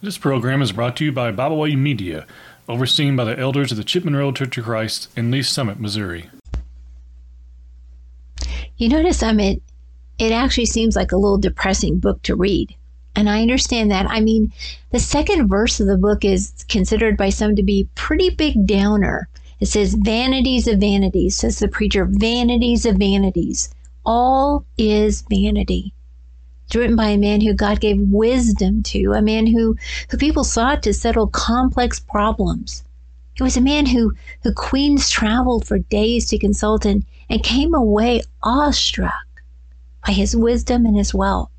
This program is brought to you by Byway Media, overseen by the elders of the Chipman Road Church of Christ in Lee's Summit, Missouri. You notice, um, it, it actually seems like a little depressing book to read. And I understand that. I mean, the second verse of the book is considered by some to be pretty big downer. It says, Vanities of vanities, says the preacher, vanities of vanities. All is vanity. Written by a man who God gave wisdom to, a man who, who people sought to settle complex problems. It was a man who, who queens traveled for days to consult and, and came away awestruck by his wisdom and his wealth.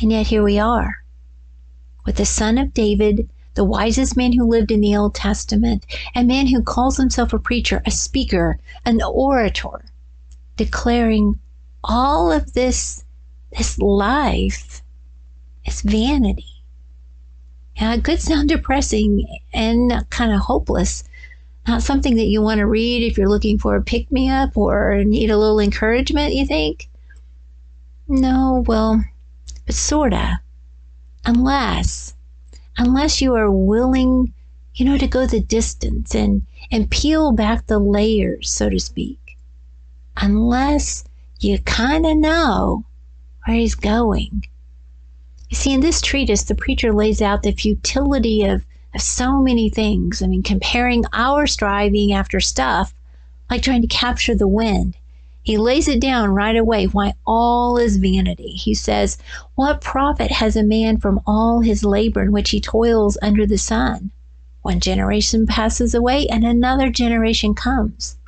And yet here we are, with the son of David, the wisest man who lived in the Old Testament, a man who calls himself a preacher, a speaker, an orator, declaring all of this, this life is vanity. Yeah, it could sound depressing and kind of hopeless. Not something that you want to read if you're looking for a pick me up or need a little encouragement, you think? No, well, but sorta. Unless, unless you are willing, you know, to go the distance and, and peel back the layers, so to speak. Unless you kind of know where he's going. You see, in this treatise, the preacher lays out the futility of, of so many things. I mean, comparing our striving after stuff like trying to capture the wind he lays it down right away why all is vanity. He says, What profit has a man from all his labor in which he toils under the sun? One generation passes away and another generation comes.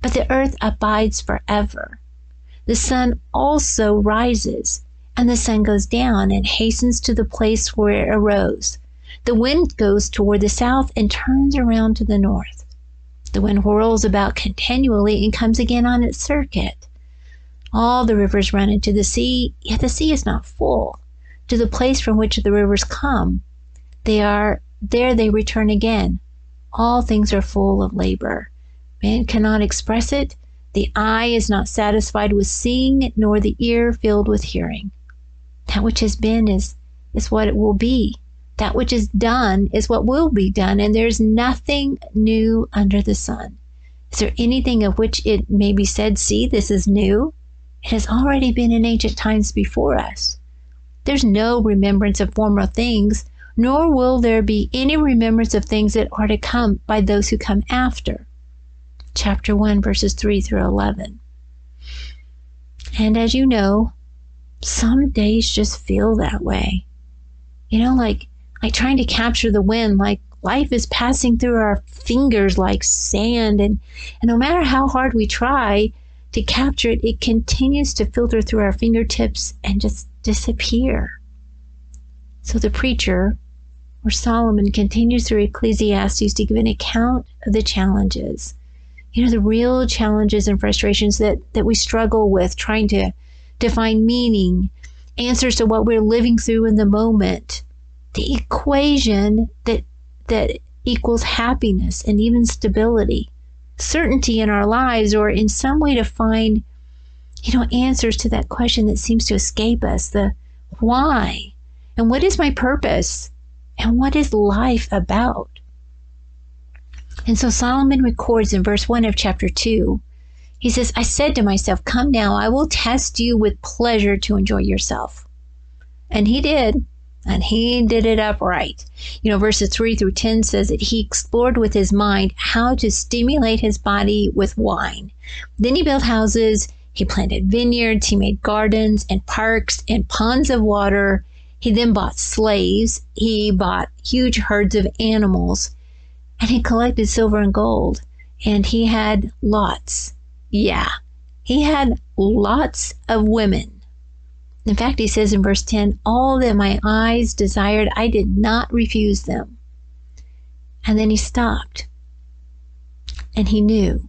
But the earth abides forever. The sun also rises, and the sun goes down and hastens to the place where it arose. The wind goes toward the south and turns around to the north. The wind whirls about continually and comes again on its circuit. All the rivers run into the sea, yet the sea is not full. To the place from which the rivers come, they are there they return again. All things are full of labor. Man cannot express it. The eye is not satisfied with seeing, nor the ear filled with hearing. That which has been is, is what it will be. That which is done is what will be done, and there's nothing new under the sun. Is there anything of which it may be said, See, this is new? It has already been in ancient times before us. There's no remembrance of former things, nor will there be any remembrance of things that are to come by those who come after. Chapter 1, verses 3 through 11. And as you know, some days just feel that way. You know, like like trying to capture the wind, like life is passing through our fingers like sand. And, and no matter how hard we try to capture it, it continues to filter through our fingertips and just disappear. So the preacher, or Solomon, continues through Ecclesiastes to give an account of the challenges. You know, the real challenges and frustrations that, that we struggle with trying to, to find meaning, answers to what we're living through in the moment the equation that that equals happiness and even stability, certainty in our lives, or in some way to find, you know, answers to that question that seems to escape us the why and what is my purpose and what is life about. And so Solomon records in verse 1 of chapter 2 he says, I said to myself, Come now, I will test you with pleasure to enjoy yourself. And he did and he did it upright. You know, verses 3 through 10 says that he explored with his mind how to stimulate his body with wine. Then he built houses, he planted vineyards, he made gardens and parks and ponds of water. He then bought slaves, he bought huge herds of animals, and he collected silver and gold. And he had lots. Yeah, he had lots of women in fact, he says in verse 10, All that my eyes desired, I did not refuse them. And then he stopped. And he knew.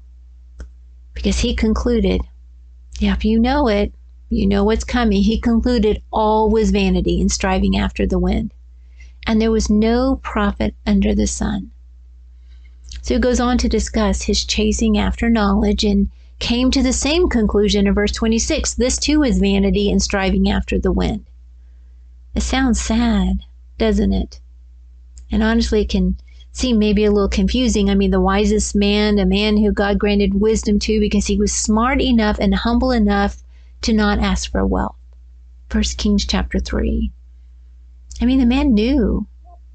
Because he concluded, yeah, if you know it, you know what's coming. He concluded all was vanity and striving after the wind. And there was no profit under the sun. So he goes on to discuss his chasing after knowledge and came to the same conclusion in verse 26 this too is vanity and striving after the wind. It sounds sad, doesn't it? And honestly, it can seem maybe a little confusing. I mean, the wisest man, a man who God granted wisdom to because he was smart enough and humble enough to not ask for wealth. First Kings chapter 3. I mean, the man knew,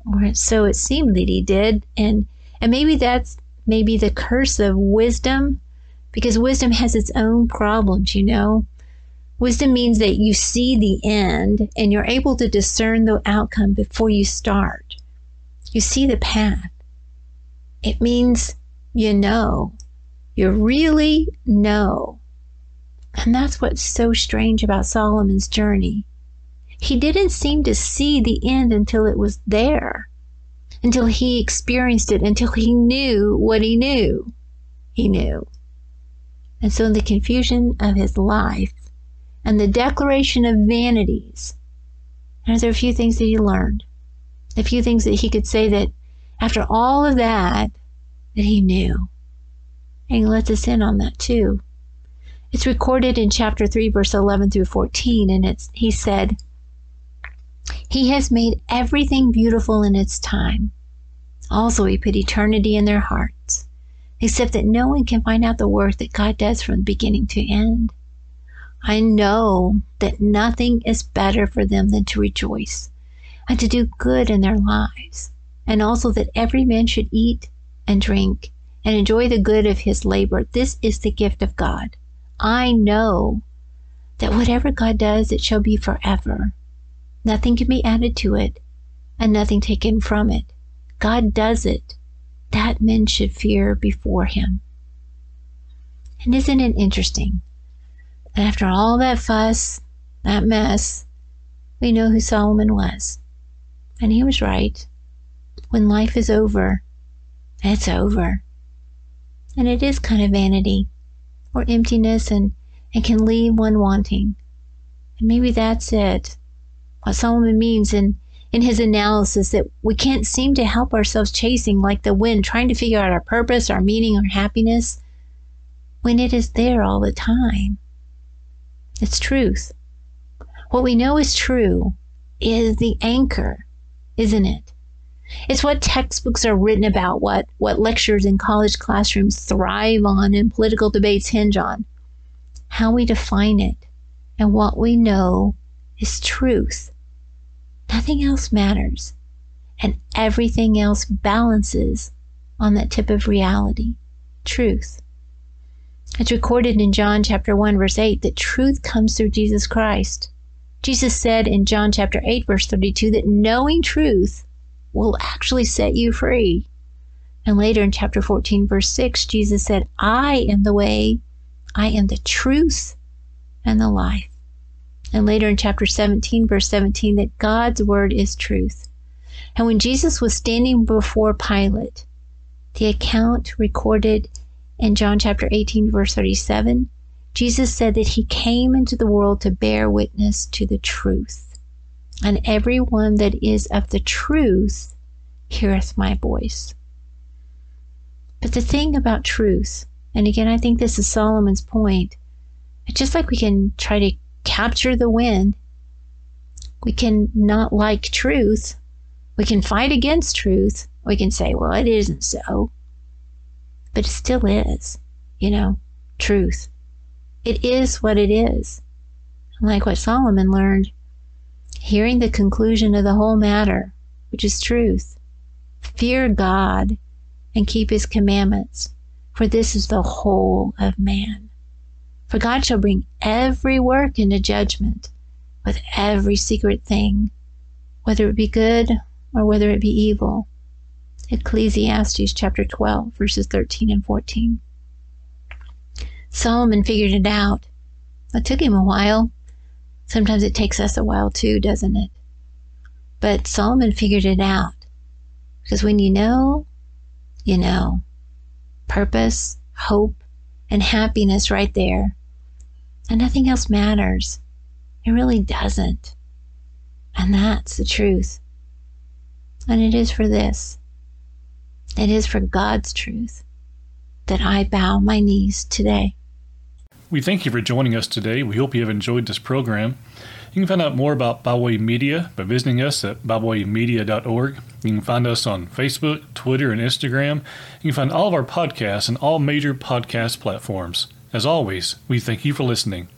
or so it seemed that he did, and and maybe that's maybe the curse of wisdom, because wisdom has its own problems, you know. Wisdom means that you see the end and you're able to discern the outcome before you start. You see the path. It means you know. You really know. And that's what's so strange about Solomon's journey. He didn't seem to see the end until it was there, until he experienced it, until he knew what he knew. He knew. And so, in the confusion of his life and the declaration of vanities, there are a few things that he learned? A few things that he could say that after all of that, that he knew. And he lets us in on that too. It's recorded in chapter 3, verse 11 through 14, and it's, he said, He has made everything beautiful in its time. Also, He put eternity in their hearts, except that no one can find out the work that God does from beginning to end. I know that nothing is better for them than to rejoice and to do good in their lives, and also that every man should eat and drink and enjoy the good of his labor. This is the gift of God. I know that whatever God does, it shall be forever. Nothing can be added to it and nothing taken from it. God does it. That men should fear before him. And isn't it interesting after all that fuss, that mess, we know who Solomon was? And he was right. When life is over, it's over. And it is kind of vanity or emptiness and, and can leave one wanting. And maybe that's it. What Solomon means in, in his analysis that we can't seem to help ourselves chasing like the wind, trying to figure out our purpose, our meaning, our happiness, when it is there all the time. It's truth. What we know is true is the anchor, isn't it? It's what textbooks are written about, what, what lectures in college classrooms thrive on and political debates hinge on. How we define it and what we know is truth. Nothing else matters, and everything else balances on that tip of reality truth. It's recorded in John chapter 1 verse 8 that truth comes through Jesus Christ. Jesus said in John chapter 8 verse 32 that knowing truth will actually set you free. And later in chapter 14, verse 6, Jesus said, I am the way, I am the truth, and the life. And later in chapter 17, verse 17, that God's word is truth. And when Jesus was standing before Pilate, the account recorded in John chapter 18, verse 37, Jesus said that he came into the world to bear witness to the truth and every one that is of the truth heareth my voice. But the thing about truth, and again, I think this is Solomon's point, just like we can try to capture the wind, we can not like truth, we can fight against truth, we can say, well, it isn't so. But it still is, you know, truth. It is what it is. Like what Solomon learned hearing the conclusion of the whole matter, which is truth. Fear God and keep his commandments, for this is the whole of man. For God shall bring every work into judgment with every secret thing, whether it be good or whether it be evil. Ecclesiastes chapter 12, verses 13 and 14. Solomon figured it out. It took him a while, Sometimes it takes us a while too, doesn't it? But Solomon figured it out. Because when you know, you know. Purpose, hope, and happiness right there. And nothing else matters. It really doesn't. And that's the truth. And it is for this. It is for God's truth that I bow my knees today. We thank you for joining us today. We hope you have enjoyed this program. You can find out more about Byway Media by visiting us at bywaymedia.org. You can find us on Facebook, Twitter, and Instagram. You can find all of our podcasts on all major podcast platforms. As always, we thank you for listening.